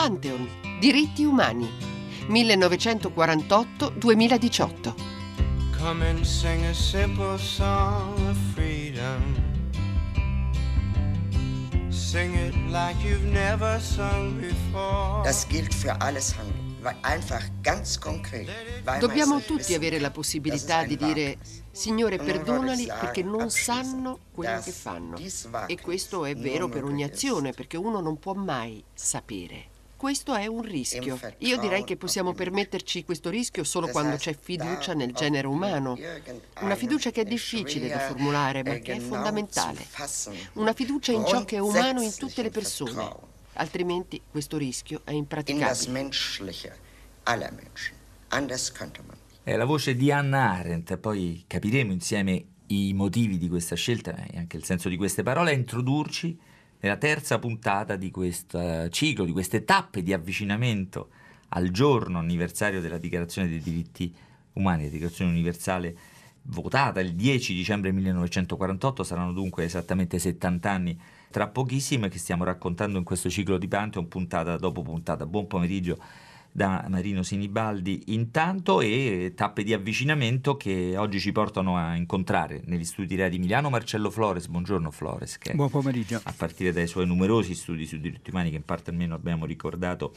Pantheon, diritti umani, 1948-2018. Come and sing a simple song of freedom. Sing it like you've never sung before. Das gilt für alles Handeln. Dobbiamo tutti avere la possibilità di dire Signore perdonali perché non sanno quello che fanno. E questo è vero per ogni azione perché uno non può mai sapere. Questo è un rischio. Io direi che possiamo permetterci questo rischio solo quando c'è fiducia nel genere umano. Una fiducia che è difficile da formulare, ma che è fondamentale. Una fiducia in ciò che è umano in tutte le persone altrimenti questo rischio è impraticabile. È la voce di Anna Arendt, poi capiremo insieme i motivi di questa scelta e anche il senso di queste parole a introdurci nella terza puntata di questo ciclo, di queste tappe di avvicinamento al giorno anniversario della Dichiarazione dei diritti umani, la Dichiarazione universale votata il 10 dicembre 1948, saranno dunque esattamente 70 anni tra pochissimo che stiamo raccontando in questo ciclo di Pantheon puntata dopo puntata. Buon pomeriggio da Marino Sinibaldi intanto e tappe di avvicinamento che oggi ci portano a incontrare negli studi REA di Milano Marcello Flores. Buongiorno Flores. Che Buon pomeriggio. A partire dai suoi numerosi studi sui diritti umani che in parte almeno abbiamo ricordato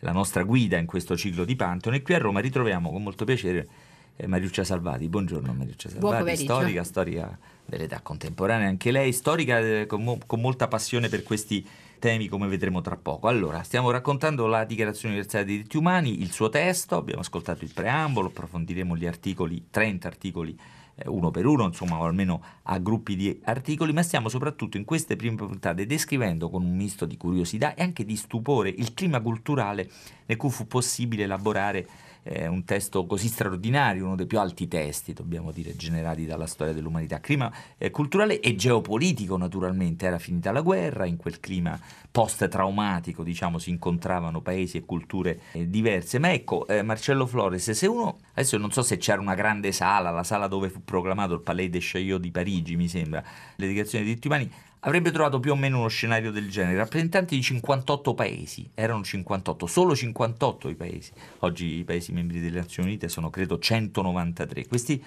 la nostra guida in questo ciclo di Pantheon e qui a Roma ritroviamo con molto piacere eh, Mariuccia Salvati. Buongiorno Mariuccia Salvati, storica, storica dell'età contemporanea, anche lei storica eh, con, mo- con, molta passione per questi temi come vedremo tra poco. Allora, stiamo raccontando la Dichiarazione Universale dei Diritti Umani, il suo testo, abbiamo ascoltato il preambolo, approfondiremo gli articoli, 30 articoli eh, uno per uno, insomma, o almeno a gruppi di articoli, ma stiamo soprattutto in queste prime puntate descrivendo con un misto di curiosità e anche di stupore il clima culturale nel cui fu possibile elaborare eh, un testo così straordinario, uno dei più alti testi, dobbiamo dire, generati dalla storia dell'umanità. Clima eh, culturale e geopolitico, naturalmente, era finita la guerra, in quel clima post-traumatico, diciamo, si incontravano paesi e culture eh, diverse. Ma ecco, eh, Marcello Flores, se uno, adesso non so se c'era una grande sala, la sala dove fu proclamato il Palais des Chaillot di Parigi, mi sembra, le dichiarazioni dei diritti umani, avrebbe trovato più o meno uno scenario del genere. Rappresentanti di 58 paesi, erano 58, solo 58 i paesi. Oggi i paesi membri delle Nazioni Unite sono credo 193. Questi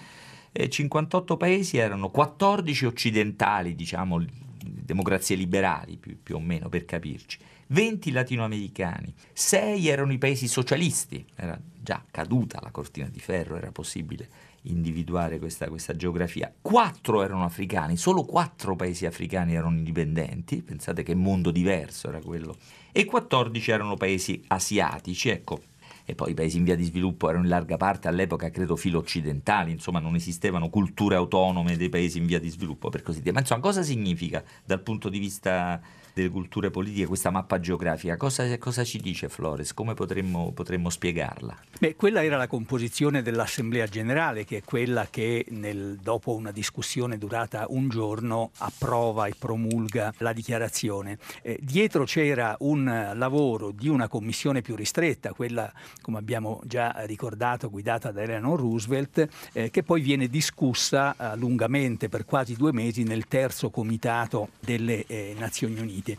eh, 58 paesi erano 14 occidentali, diciamo, democrazie liberali più, più o meno per capirci. 20 latinoamericani, 6 erano i paesi socialisti, era già caduta la cortina di ferro, era possibile individuare questa, questa geografia. Quattro erano africani, solo quattro paesi africani erano indipendenti, pensate che mondo diverso era quello, e 14 erano paesi asiatici, ecco. E poi i paesi in via di sviluppo erano in larga parte all'epoca, credo, filo occidentali, insomma non esistevano culture autonome dei paesi in via di sviluppo, per così dire. Ma insomma, cosa significa dal punto di vista delle culture politiche, questa mappa geografica. Cosa, cosa ci dice Flores? Come potremmo, potremmo spiegarla? Beh, quella era la composizione dell'Assemblea Generale, che è quella che nel, dopo una discussione durata un giorno approva e promulga la dichiarazione. Eh, dietro c'era un lavoro di una commissione più ristretta, quella, come abbiamo già ricordato, guidata da Eleanor Roosevelt, eh, che poi viene discussa eh, lungamente per quasi due mesi nel terzo comitato delle eh, Nazioni Unite sentite.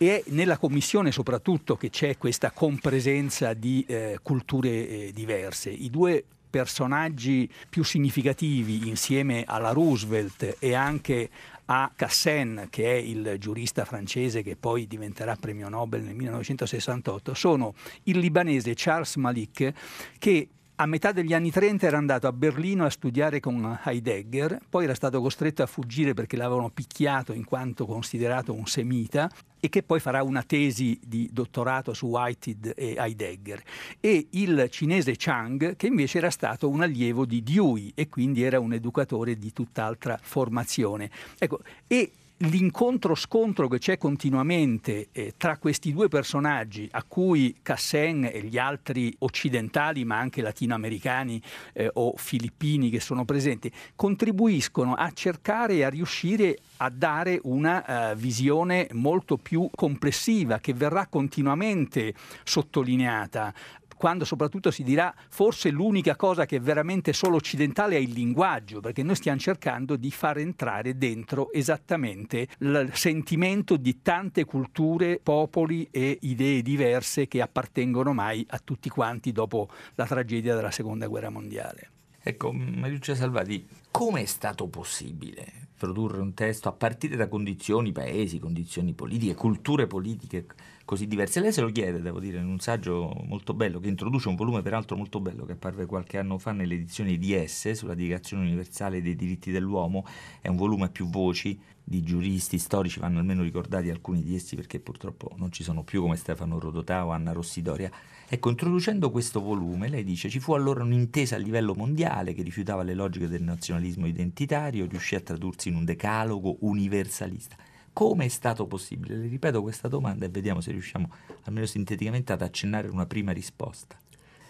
E nella commissione soprattutto che c'è questa compresenza di eh, culture eh, diverse. I due personaggi più significativi insieme alla Roosevelt e anche a Cassen, che è il giurista francese che poi diventerà premio Nobel nel 1968, sono il libanese Charles Malik che a metà degli anni 30 era andato a Berlino a studiare con Heidegger, poi era stato costretto a fuggire perché l'avevano picchiato in quanto considerato un semita e che poi farà una tesi di dottorato su Whitehead e Heidegger, e il cinese Chang, che invece era stato un allievo di Dewey e quindi era un educatore di tutt'altra formazione. Ecco, e l'incontro-scontro che c'è continuamente eh, tra questi due personaggi, a cui Cassen e gli altri occidentali, ma anche latinoamericani eh, o filippini che sono presenti, contribuiscono a cercare e a riuscire a dare una uh, visione molto più complessiva che verrà continuamente sottolineata quando soprattutto si dirà forse l'unica cosa che è veramente solo occidentale è il linguaggio, perché noi stiamo cercando di far entrare dentro esattamente il sentimento di tante culture, popoli e idee diverse che appartengono mai a tutti quanti dopo la tragedia della seconda guerra mondiale. Ecco, Mariuccia Salvati, come è stato possibile produrre un testo a partire da condizioni paesi, condizioni politiche, culture politiche così diverse? Lei se lo chiede, devo dire, in un saggio molto bello che introduce un volume peraltro molto bello che apparve qualche anno fa nell'edizione di S sulla Dichiarazione Universale dei Diritti dell'Uomo, è un volume a più voci di giuristi storici, vanno almeno ricordati alcuni di essi perché purtroppo non ci sono più come Stefano Rodotà o Anna Rossidoria Ecco, introducendo questo volume, lei dice ci fu allora un'intesa a livello mondiale che rifiutava le logiche del nazionalismo identitario, riuscì a tradursi in un decalogo universalista. Come è stato possibile? Le ripeto questa domanda e vediamo se riusciamo almeno sinteticamente ad accennare una prima risposta.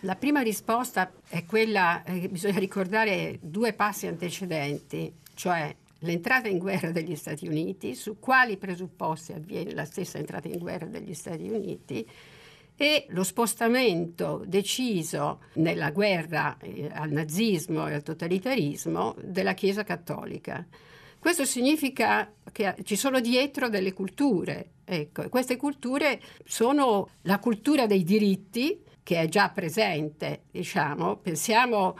La prima risposta è quella che eh, bisogna ricordare due passi antecedenti, cioè l'entrata in guerra degli Stati Uniti, su quali presupposti avviene la stessa entrata in guerra degli Stati Uniti e lo spostamento deciso nella guerra eh, al nazismo e al totalitarismo della Chiesa cattolica. Questo significa che ci sono dietro delle culture, ecco, queste culture sono la cultura dei diritti, che è già presente, diciamo, pensiamo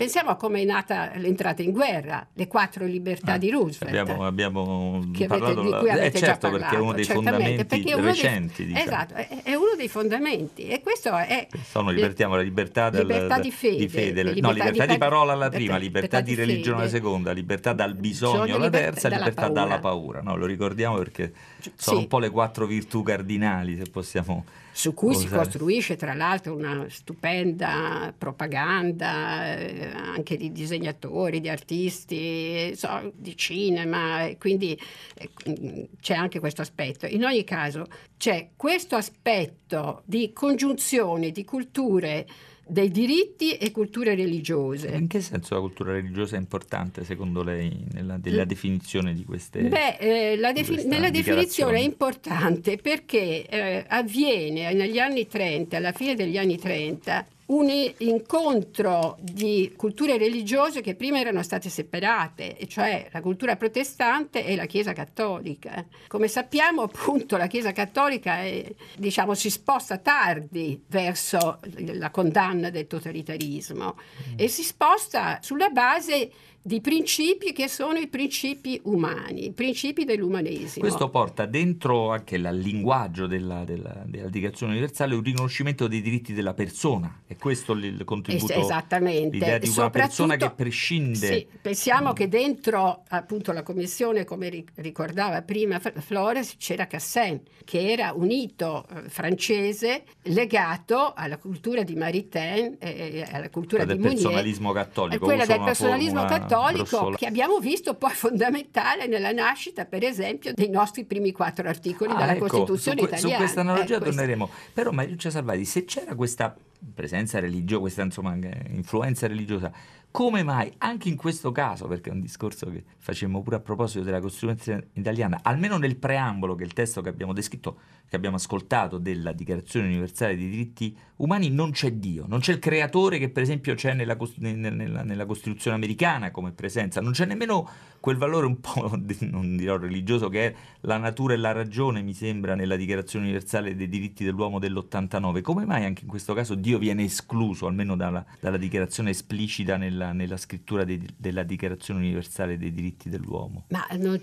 Pensiamo a come è nata l'entrata in guerra, le quattro libertà ah, di Roosevelt. Abbiamo, abbiamo parlato, avete, di cui avete eh, certo, parlato, perché è uno dei fondamenti recenti. Dei, diciamo. Esatto, è, è, uno dei fondamenti e questo è... Sono, libertiamo la libertà, del, libertà di fede. Di fede libertà no, libertà di, di parola alla prima, libertà, di, religione alla seconda, libertà dal bisogno alla terza, libertà paura. dalla paura. No, lo ricordiamo perché sono sì. un po' le quattro virtù cardinali, se possiamo su cui Osare. si costruisce tra l'altro una stupenda propaganda eh, anche di disegnatori, di artisti, so, di cinema, quindi eh, c'è anche questo aspetto. In ogni caso c'è questo aspetto di congiunzione di culture dei diritti e culture religiose. In che senso la cultura religiosa è importante secondo lei nella, nella definizione di queste Beh, eh, la defi- nella definizione è importante perché eh, avviene negli anni 30, alla fine degli anni 30, un incontro di culture religiose che prima erano state separate, cioè la cultura protestante e la Chiesa cattolica. Come sappiamo, appunto, la Chiesa cattolica è, diciamo, si sposta tardi verso la condanna del totalitarismo mm. e si sposta sulla base di principi che sono i principi umani, i principi dell'umanesimo. Questo porta dentro anche il linguaggio della, della, della, Dichiarazione Universale un riconoscimento dei diritti della persona. E questo il contributo, es- esattamente. l'idea di una persona che prescinde. Sì, pensiamo mm. che dentro appunto la Commissione, come ricordava prima Flores, c'era Cassin, che era unito eh, francese legato alla cultura di Maritain e alla cultura quella di del personalismo cattolico. Quella del personalismo cattolico cattolico che abbiamo visto poi fondamentale nella nascita, per esempio, dei nostri primi quattro articoli ah, della ecco, Costituzione su, italiana. Su questa analogia eh, torneremo. Questa... Però Mariuccia Salvati, se c'era questa presenza religiosa, questa insomma, influenza religiosa, come mai anche in questo caso, perché è un discorso che facemmo pure a proposito della Costituzione italiana, almeno nel preambolo che è il testo che abbiamo descritto, che abbiamo ascoltato della Dichiarazione Universale dei Diritti Umani, non c'è Dio, non c'è il creatore che per esempio c'è nella, nella, nella Costituzione americana come presenza, non c'è nemmeno quel valore un po', non dirò religioso, che è la natura e la ragione, mi sembra, nella Dichiarazione Universale dei Diritti dell'Uomo dell'89. Come mai anche in questo caso Dio viene escluso, almeno dalla, dalla dichiarazione esplicita nella, nella scrittura dei, della Dichiarazione Universale dei Diritti dell'Uomo? Ma non,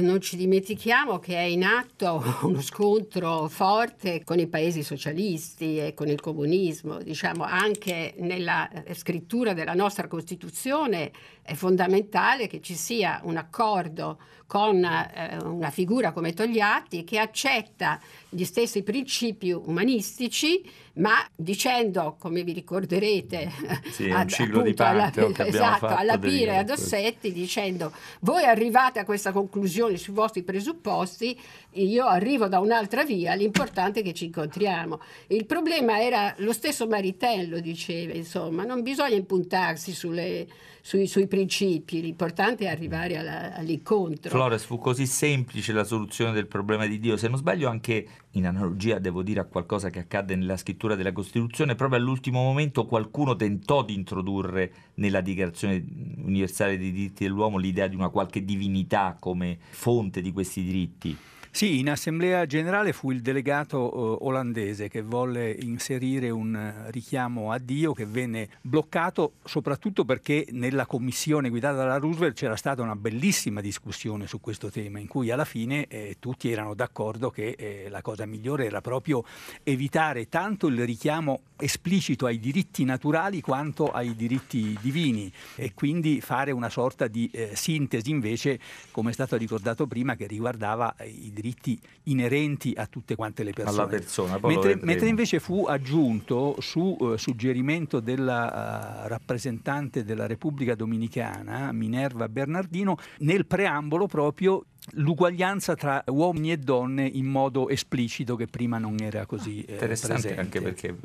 non ci dimentichiamo che è in atto uno scontro forte con i paesi socialisti e con il comunismo, diciamo anche nella scrittura della nostra Costituzione è fondamentale che ci sia un accordo con eh, una figura come Togliatti che accetta gli stessi principi umanistici, ma dicendo, come vi ricorderete, sì, ad, appunto, alla, esatto, alla Pire e ad Ossetti, dicendo voi arrivate a questa conclusione sui vostri presupposti, io arrivo da un'altra via, l'importante è che ci incontriamo. Il problema era lo stesso Maritello diceva, insomma, non bisogna impuntarsi sulle, sui, sui, principi, l'importante è arrivare alla, all'incontro. Flores fu così semplice la soluzione del problema di Dio. Se non sbaglio, anche in analogia, devo dire, a qualcosa che accadde nella scrittura della Costituzione, proprio all'ultimo momento qualcuno tentò di introdurre nella Dichiarazione universale dei diritti dell'uomo l'idea di una qualche divinità come fonte di questi diritti. Sì, in assemblea generale fu il delegato eh, olandese che volle inserire un eh, richiamo a Dio che venne bloccato soprattutto perché nella commissione guidata dalla Roosevelt c'era stata una bellissima discussione su questo tema in cui alla fine eh, tutti erano d'accordo che eh, la cosa migliore era proprio evitare tanto il richiamo esplicito ai diritti naturali quanto ai diritti divini e quindi fare una sorta di eh, sintesi invece, come è stato ricordato prima, che riguardava i diritti diritti inerenti a tutte quante le persone. Alla persona, mentre, mentre, invece fu aggiunto su uh, suggerimento della uh, rappresentante della Repubblica Dominicana, Minerva Bernardino, nel preambolo proprio l'uguaglianza tra uomini e donne in modo esplicito che prima non era così eh, Interessante presente. anche perché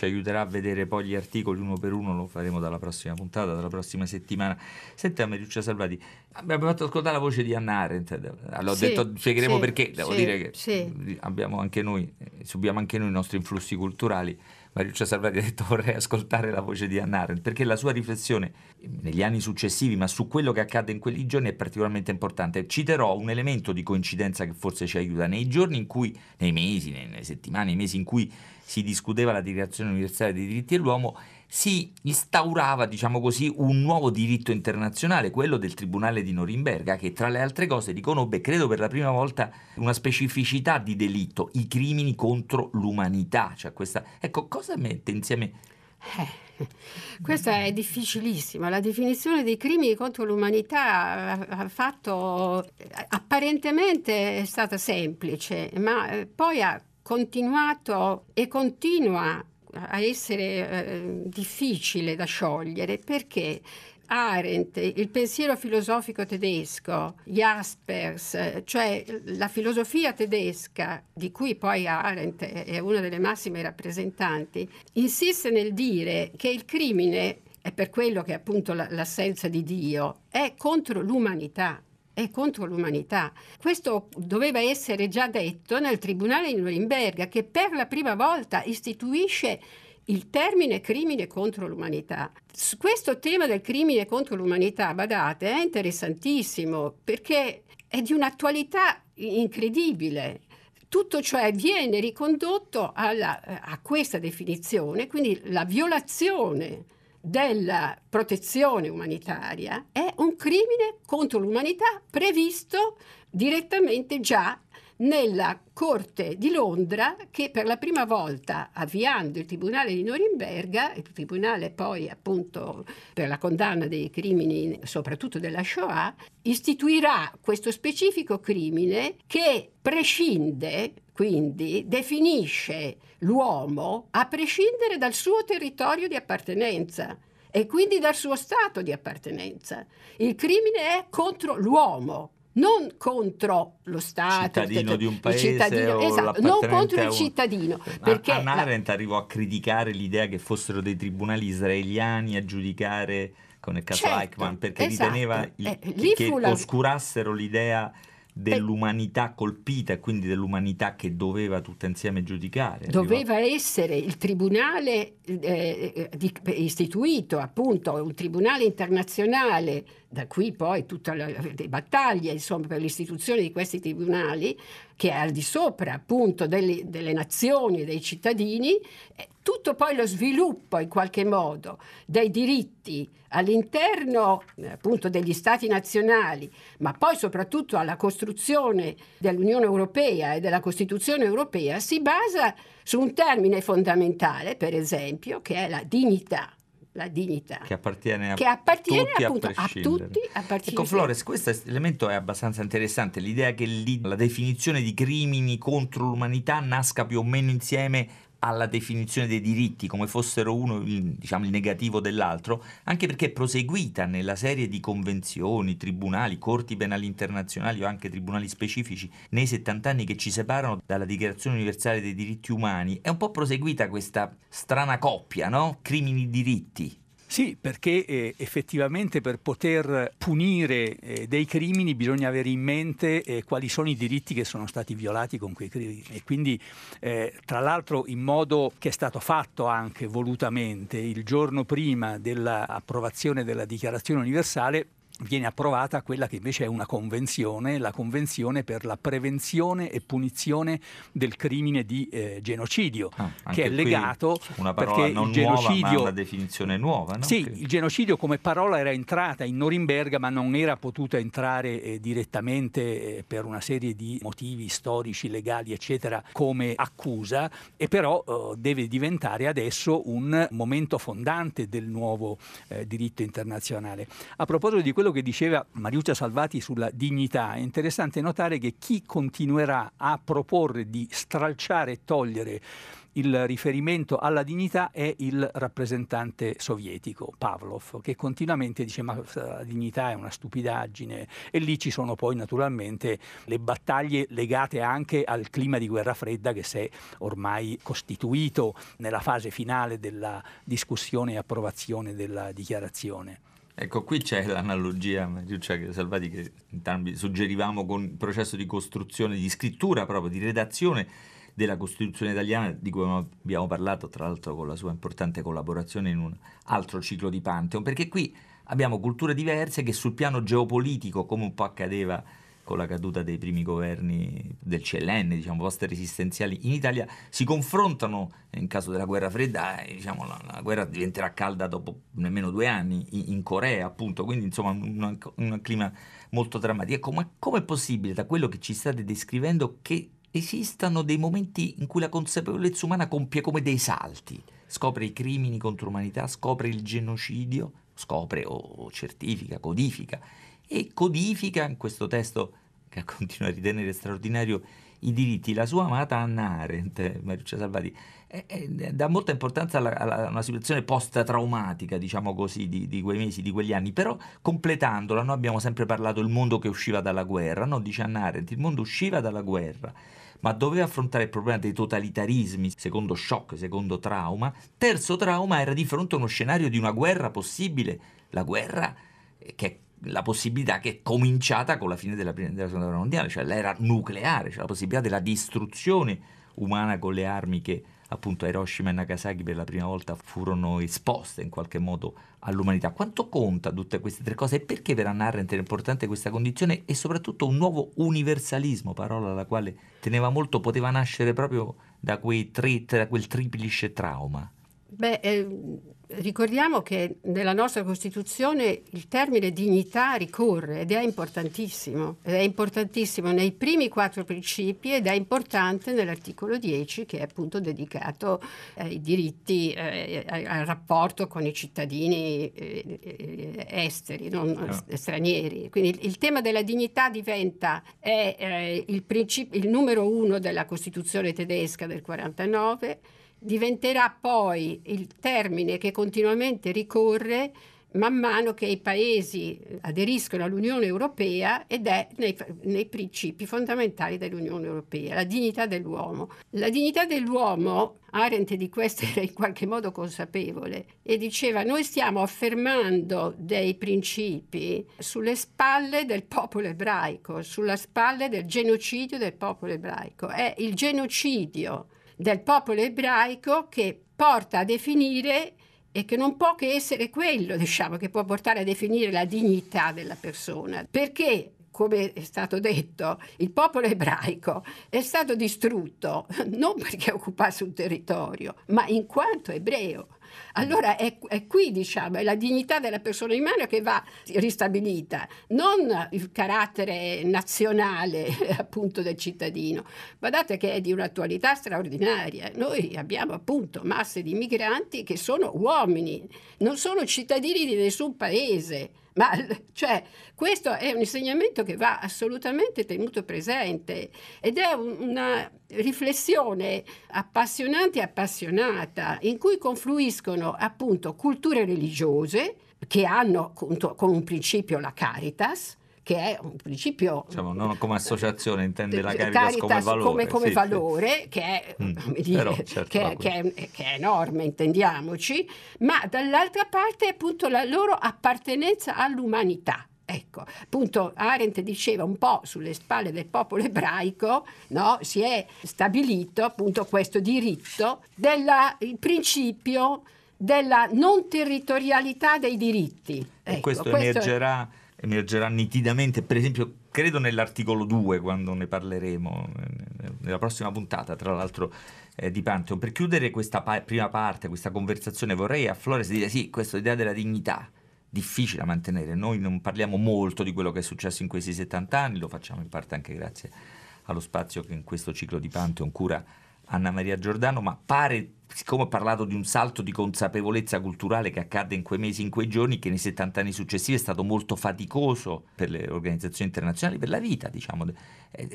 ci aiuterà a vedere poi gli articoli uno per uno, lo faremo dalla prossima puntata, dalla prossima settimana. Senta Mariuccia Salvati, abbiamo fatto ascoltare la voce di Anna Arendt, l'ho sì, detto, spiegheremo sì, perché, devo sì, dire che abbiamo anche noi, subiamo anche noi i nostri influssi culturali. Mariuccia Salvati ha detto vorrei ascoltare la voce di Anna Arendt perché la sua riflessione negli anni successivi ma su quello che accade in quei giorni è particolarmente importante. Citerò un elemento di coincidenza che forse ci aiuta. Nei giorni in cui, nei mesi, nelle settimane, nei mesi in cui si discuteva la Dichiarazione universale dei diritti dell'uomo, si instaurava, diciamo così, un nuovo diritto internazionale, quello del Tribunale di Norimberga, che tra le altre cose riconobbe, credo per la prima volta, una specificità di delitto, i crimini contro l'umanità. Cioè questa... Ecco, cosa mette insieme... Eh, questa è difficilissima. La definizione dei crimini contro l'umanità ha fatto apparentemente è stata semplice, ma eh, poi ha continuato e continua a essere eh, difficile da sciogliere perché Arendt, il pensiero filosofico tedesco, Jaspers, cioè la filosofia tedesca, di cui poi Arendt è una delle massime rappresentanti, insiste nel dire che il crimine, è per quello che è appunto l'assenza di Dio, è contro l'umanità è contro l'umanità. Questo doveva essere già detto nel Tribunale di Norimberga, che per la prima volta istituisce il termine crimine contro l'umanità. Questo tema del crimine contro l'umanità, badate, è interessantissimo perché è di un'attualità incredibile. Tutto cioè viene ricondotto alla, a questa definizione, quindi la violazione della protezione umanitaria è un crimine contro l'umanità previsto direttamente già nella Corte di Londra che per la prima volta, avviando il Tribunale di Norimberga, il Tribunale poi appunto per la condanna dei crimini, soprattutto della Shoah, istituirà questo specifico crimine che prescinde, quindi definisce l'uomo a prescindere dal suo territorio di appartenenza e quindi dal suo stato di appartenenza. Il crimine è contro l'uomo, non contro lo Stato, cittadino di un paese, cittadino, esatto, non contro il cittadino. Perché Anna Arendt la... arrivò a criticare l'idea che fossero dei tribunali israeliani a giudicare con il caso certo, Eichmann perché esatto. riteneva il, eh, che, che la... oscurassero l'idea dell'umanità colpita e quindi dell'umanità che doveva tutta insieme giudicare. Doveva arrivò... essere il tribunale eh, di, istituito, appunto, un tribunale internazionale, da qui poi tutte le, battaglie insomma, per l'istituzione di questi tribunali, che è al di sopra appunto delle, delle nazioni dei cittadini, eh, tutto poi lo sviluppo in qualche modo dei diritti all'interno appunto degli stati nazionali, ma poi soprattutto alla costruzione dell'Unione Europea e della Costituzione Europea, si basa su un termine fondamentale, per esempio, che è la dignità la dignità che appartiene a, che appartiene tutti, appunto, a, a tutti ecco Flores questo elemento è abbastanza interessante. L'idea che lì la definizione di crimini contro l'umanità nasca più o meno insieme alla definizione dei diritti come fossero uno il, diciamo, il negativo dell'altro, anche perché è proseguita nella serie di convenzioni, tribunali, corti penali internazionali o anche tribunali specifici nei 70 anni che ci separano dalla Dichiarazione universale dei diritti umani. È un po' proseguita questa strana coppia, no? Crimini diritti. Sì, perché eh, effettivamente per poter punire eh, dei crimini bisogna avere in mente eh, quali sono i diritti che sono stati violati con quei crimini. E quindi eh, tra l'altro in modo che è stato fatto anche volutamente il giorno prima dell'approvazione della dichiarazione universale viene approvata quella che invece è una convenzione, la convenzione per la prevenzione e punizione del crimine di eh, genocidio, ah, che è legato una parola non il genocidio, nuova, una definizione nuova. No? Sì, il genocidio come parola era entrata in Norimberga, ma non era potuta entrare eh, direttamente eh, per una serie di motivi storici, legali, eccetera, come accusa, e però eh, deve diventare adesso un momento fondante del nuovo eh, diritto internazionale. A proposito di quello quello che diceva Mariuccia Salvati sulla dignità, è interessante notare che chi continuerà a proporre di stralciare e togliere il riferimento alla dignità è il rappresentante sovietico, Pavlov, che continuamente dice ma la dignità è una stupidaggine e lì ci sono poi naturalmente le battaglie legate anche al clima di guerra fredda che si è ormai costituito nella fase finale della discussione e approvazione della dichiarazione. Ecco, qui c'è l'analogia, Giuccia Salvati, che entrambi suggerivamo con il processo di costruzione, di scrittura proprio, di redazione della Costituzione italiana, di cui abbiamo parlato tra l'altro con la sua importante collaborazione in un altro ciclo di Pantheon, perché qui abbiamo culture diverse che sul piano geopolitico, come un po' accadeva con la caduta dei primi governi del CLN, diciamo, post-resistenziali in Italia, si confrontano in caso della guerra fredda, eh, diciamo, la, la, guerra diventerà calda dopo nemmeno due anni in, in Corea, appunto, quindi insomma un, un clima molto drammatico. Ecco, ma com'è possibile da quello che ci state descrivendo che esistano dei momenti in cui la consapevolezza umana compie come dei salti? Scopre i crimini contro l'umanità, scopre il genocidio, scopre o certifica, codifica e codifica in questo testo che continua a ritenere straordinario i diritti. La sua amata Anna Arendt, Mariuccia Salvati, è, è, dà molta importanza alla, alla, una situazione post-traumatica, diciamo così, di, di, quei mesi, di quegli anni, però completandola, noi abbiamo sempre parlato del mondo che usciva dalla guerra, no? dice Anna Arendt, il mondo usciva dalla guerra, ma doveva affrontare il problema dei totalitarismi, secondo shock, secondo trauma. Terzo trauma era di fronte a uno scenario di una guerra possibile, la guerra che è la possibilità che è cominciata con la fine della, della seconda guerra mondiale, cioè l'era nucleare, cioè la possibilità della distruzione umana con le armi che appunto a Hiroshima e Nagasaki per la prima volta furono esposte in qualche modo all'umanità. Quanto conta tutte queste tre cose e perché per Anna Arendt era importante questa condizione e soprattutto un nuovo universalismo, parola alla quale teneva molto, poteva nascere proprio da, quei tre, da quel triplice trauma? Beh, eh, ricordiamo che nella nostra Costituzione il termine dignità ricorre ed è importantissimo. Ed è importantissimo nei primi quattro principi ed è importante nell'articolo 10 che è appunto dedicato ai diritti, eh, al rapporto con i cittadini eh, eh esteri, non no. Ah. stranieri. Quindi il, tema della dignità diventa è, eh, il, princip- il numero uno della Costituzione tedesca del 49 diventerà poi il termine che continuamente ricorre man mano che i paesi aderiscono all'Unione Europea ed è nei, nei, principi fondamentali dell'Unione Europea, la dignità dell'uomo. La dignità dell'uomo, Arendt di questo era in qualche modo consapevole e diceva noi stiamo affermando dei principi sulle spalle del popolo ebraico, sulle spalle del genocidio del popolo ebraico. È il genocidio del popolo ebraico che porta a definire e che non può che essere quello, diciamo, che può portare a definire la dignità della persona. Perché come è stato detto, il popolo ebraico è stato distrutto non perché occupasse un territorio, ma in quanto ebreo. Allora è, è, qui, diciamo, è la dignità della persona umana che va ristabilita, non il carattere nazionale appunto del cittadino. Guardate che è di un'attualità straordinaria. Noi abbiamo appunto masse di migranti che sono uomini, non sono cittadini di nessun paese. Ma cioè, questo è un insegnamento che va assolutamente tenuto presente ed è un, una riflessione appassionante e appassionata in cui confluiscono appunto culture religiose che hanno appunto come un principio la caritas, che è un principio... Diciamo, non come associazione, intende la Caritas, Caritas come valore. Come, come sì, valore sì. Che, è, mm, dire, però, certo, che, che, è, che, è, enorme, intendiamoci, ma dall'altra parte appunto la loro appartenenza all'umanità. Ecco, appunto Arendt diceva un po' sulle spalle del popolo ebraico, no? si è stabilito appunto questo diritto del principio della non territorialità dei diritti. Ecco, e questo, questo emergerà. Emergerà nitidamente, per esempio, credo nell'articolo 2, quando ne parleremo, nella prossima puntata, tra l'altro, eh, di Pantheon. Per chiudere questa pa- prima parte, questa conversazione, vorrei a Flores dire sì, questa idea della dignità difficile da mantenere. Noi non parliamo molto di quello che è successo in questi 70 anni, lo facciamo in parte anche grazie allo spazio che in questo ciclo di Pantheon cura Anna Maria Giordano, ma pare, siccome ho parlato di un salto di consapevolezza culturale che accadde in quei mesi, in quei giorni, che nei 70 anni successivi è stato molto faticoso per le organizzazioni internazionali, per la vita, diciamo,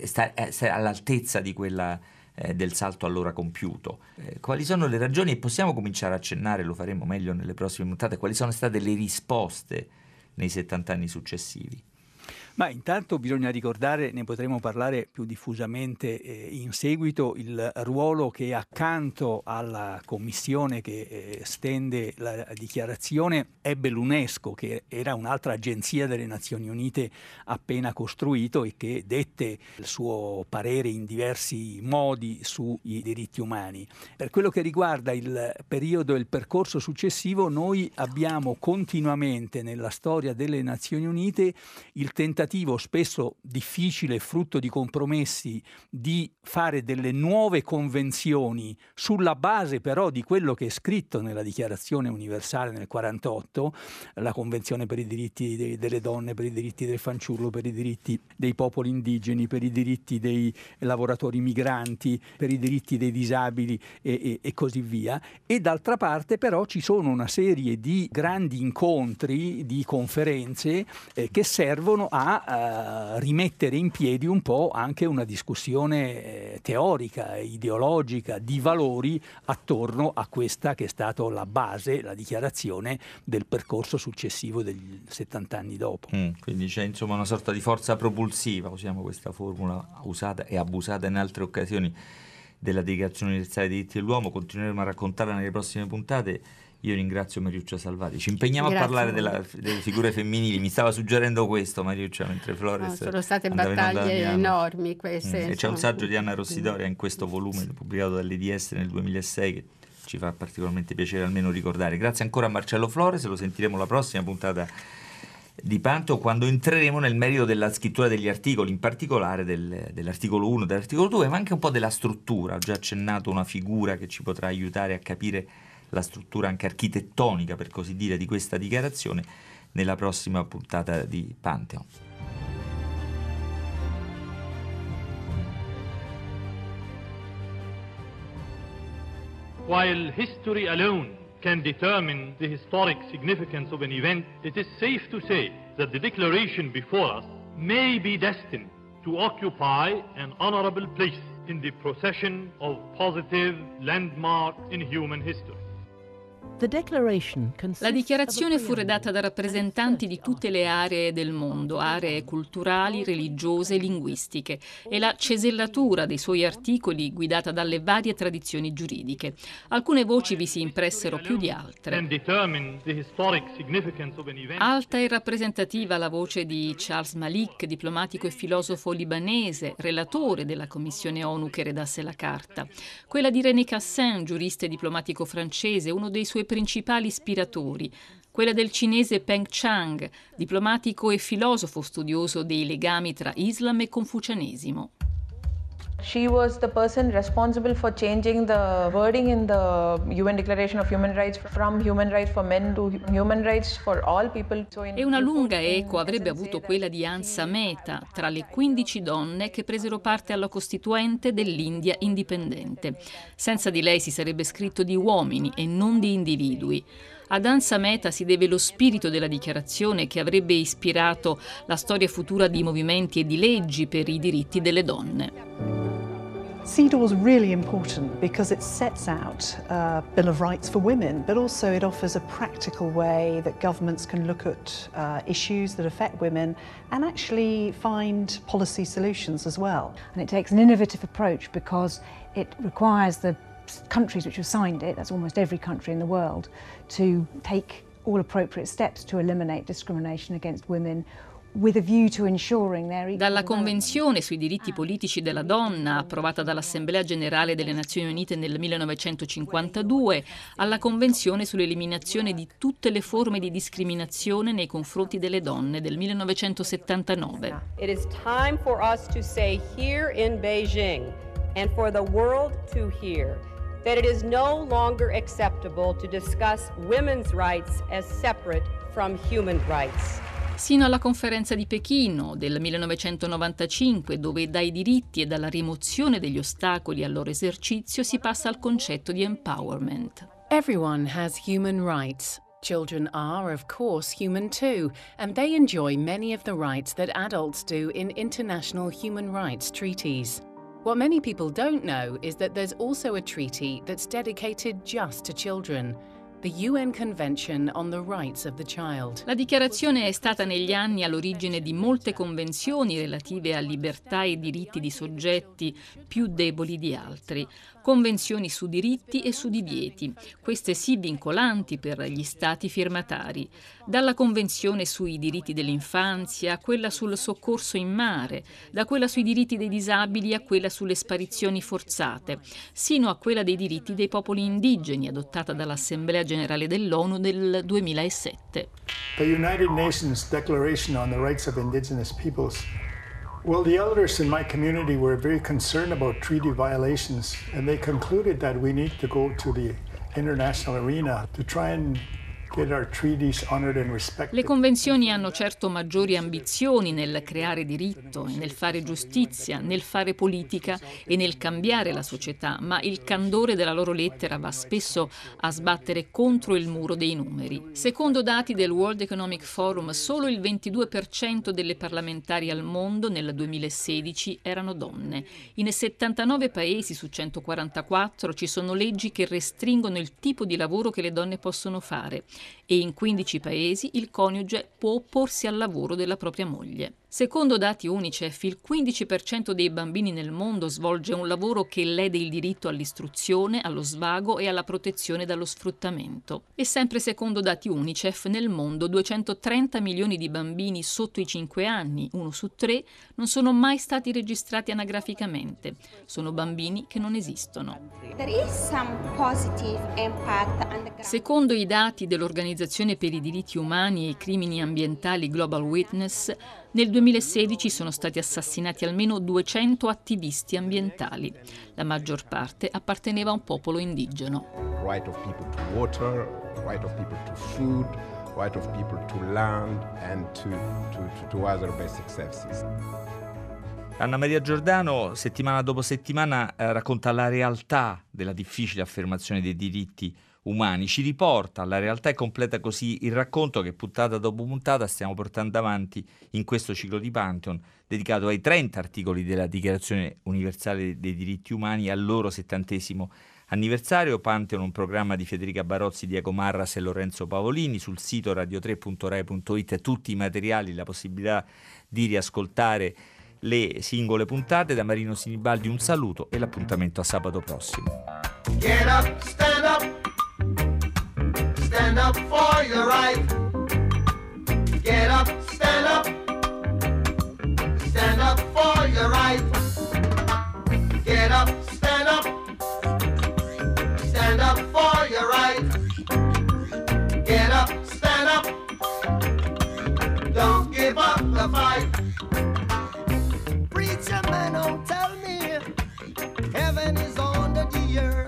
sta, all'altezza di quella eh, del salto allora compiuto. Eh, quali sono le ragioni e possiamo cominciare a accennare, lo faremo meglio nelle prossime puntate, quali sono state le risposte nei 70 anni successivi? Ma intanto bisogna ricordare, ne potremo parlare più diffusamente eh, in seguito, il ruolo che accanto alla commissione che eh, stende la dichiarazione ebbe l'UNESCO, che era un'altra agenzia delle Nazioni Unite appena costruito e che dette il suo parere in diversi modi sui diritti umani. Per quello che riguarda il periodo e il percorso successivo, noi abbiamo continuamente nella storia delle Nazioni Unite il tentativo tentativo spesso difficile, frutto di compromessi, di fare delle nuove convenzioni sulla base però di quello che è scritto nella Dichiarazione Universale nel 48, la Convenzione per i diritti de- delle donne, per i diritti del fanciullo, per i diritti dei popoli indigeni, per i diritti dei lavoratori migranti, per i diritti dei disabili e, e, e così via. E d'altra parte però ci sono una serie di grandi incontri, di conferenze eh, che servono a eh, rimettere in piedi un po' anche una discussione eh, teorica, ideologica, di valori attorno a questa che è stata la base, la dichiarazione del percorso successivo degli 70 anni dopo. Mm, quindi c'è insomma una sorta di forza propulsiva, usiamo questa formula usata e abusata in altre occasioni della Dichiarazione Universale dei diritti dell'uomo, continueremo a raccontarla nelle prossime puntate io ringrazio Mariuccia Salvati. Ci impegniamo Grazie a parlare della, delle figure femminili. Mi stava suggerendo questo Mariuccia mentre Flores. No, sono state battaglie enormi queste. Mm. E c'è un saggio di Anna Rossidoria in questo volume pubblicato dall'EDS nel 2006 che ci fa particolarmente piacere almeno ricordare. Grazie ancora a Marcello Flores, lo sentiremo la prossima puntata di Panto quando entreremo nel merito della scrittura degli articoli, in particolare del, dell'articolo 1 e dell'articolo 2, ma anche un po' della struttura. Ho già accennato una figura che ci potrà aiutare a capire la struttura anche architettonica, per così dire, di questa dichiarazione nella prossima puntata di Pantheon. While history alone can determine the historic significance of an event, it is safe to say that the declaration before us may be destined to occupy an honorable place in the procession of positive landmarks in human history. La dichiarazione fu redatta da rappresentanti di tutte le aree del mondo, aree culturali, religiose e linguistiche, e la cesellatura dei suoi articoli guidata dalle varie tradizioni giuridiche. Alcune voci vi si impressero più di altre. Alta e rappresentativa la voce di Charles Malik, diplomatico e filosofo libanese, relatore della commissione ONU che redasse la carta. Quella di René Cassin, giurista e diplomatico francese, uno dei suoi principali ispiratori, quella del cinese Peng Chang, diplomatico e filosofo studioso dei legami tra Islam e Confucianesimo. She was the person responsible for changing the wording in the UN Declaration of Human Rights from human rights for men to human rights for all people. E una lunga eco avrebbe avuto quella di Ansa Mehta, tra le 15 donne che presero parte alla Costituente dell'India indipendente. Senza di lei si sarebbe scritto di uomini e non di individui. Ad Ansa Mehta si deve lo spirito della dichiarazione che avrebbe ispirato la storia futura di movimenti e di leggi per i diritti delle donne. CEDAW is really important because it sets out a Bill of Rights for women, but also it offers a practical way that governments can look at uh, issues that affect women and actually find policy solutions as well. And it takes an innovative approach because it requires the countries which have signed it, that's almost every country in the world, to take all appropriate steps to eliminate discrimination against women Dalla Convenzione sui diritti politici della donna, approvata dall'Assemblea generale delle Nazioni Unite nel 1952, alla Convenzione sull'eliminazione di tutte le forme di discriminazione nei confronti delle donne del 1979. It is time for us to say here in Beijing and for the world to hear that it is no longer acceptable to discuss women's rights as separate from human rights sino alla conferenza di Pechino del 1995, dove dai diritti e dalla rimozione degli ostacoli al loro esercizio si passa al concetto di empowerment. Everyone has human rights. Children are, of course, human too, and they enjoy many of the rights that adults do in international human rights treaties. What many people don't know is that there's also a treaty that's dedicated just to children. La dichiarazione è stata negli anni all'origine di molte convenzioni relative a libertà e diritti di soggetti più deboli di altri, convenzioni su diritti e su divieti, queste sì vincolanti per gli stati firmatari, dalla convenzione sui diritti dell'infanzia a quella sul soccorso in mare, da quella sui diritti dei disabili a quella sulle sparizioni forzate, sino a quella dei diritti dei popoli indigeni adottata dall'Assemblea generale dell'ONU del 2007. The United Nations Declaration on the Rights of Indigenous Peoples Well, the elders in my community were very concerned about treaty violations, and they concluded that we need to go to the international arena to try and Le convenzioni hanno certo maggiori ambizioni nel creare diritto, nel fare giustizia, nel fare politica e nel cambiare la società, ma il candore della loro lettera va spesso a sbattere contro il muro dei numeri. Secondo dati del World Economic Forum, solo il 22% delle parlamentari al mondo nel 2016 erano donne. In 79 paesi su 144 ci sono leggi che restringono il tipo di lavoro che le donne possono fare e in 15 paesi il coniuge può opporsi al lavoro della propria moglie. Secondo dati Unicef, il 15% dei bambini nel mondo svolge un lavoro che lede il diritto all'istruzione, allo svago e alla protezione dallo sfruttamento. E sempre secondo dati Unicef, nel mondo 230 milioni di bambini sotto i 5 anni, uno su tre, non sono mai stati registrati anagraficamente. Sono bambini che non esistono. Secondo i dati dell'Organizzazione per i diritti umani e i crimini ambientali Global Witness, nel 2016 sono stati assassinati almeno 200 attivisti ambientali. La maggior parte apparteneva a un popolo indigeno. Right of people to water, right of people to food, right of people to land and to, to, to other basic services. Anna Maria Giordano, settimana dopo settimana, eh, racconta la realtà della difficile affermazione dei diritti umani, ci riporta alla realtà e completa così il racconto che puntata dopo puntata stiamo portando avanti in questo ciclo di Pantheon dedicato ai 30 articoli della Dichiarazione Universale dei Diritti Umani al loro settantesimo anniversario. Pantheon, un programma di Federica Barozzi, Diego Marras e Lorenzo Pavolini. Sul sito radio3.rai.it tutti i materiali, la possibilità di riascoltare le singole puntate. Da Marino Sinibaldi un saluto e l'appuntamento a sabato prossimo. Stand up. for your right. Get up, stand up. Stand up for your right. Get up, stand up. Stand up for your right. Get up, stand up. Don't give up the fight. Preacher man, don't tell me heaven is under the earth.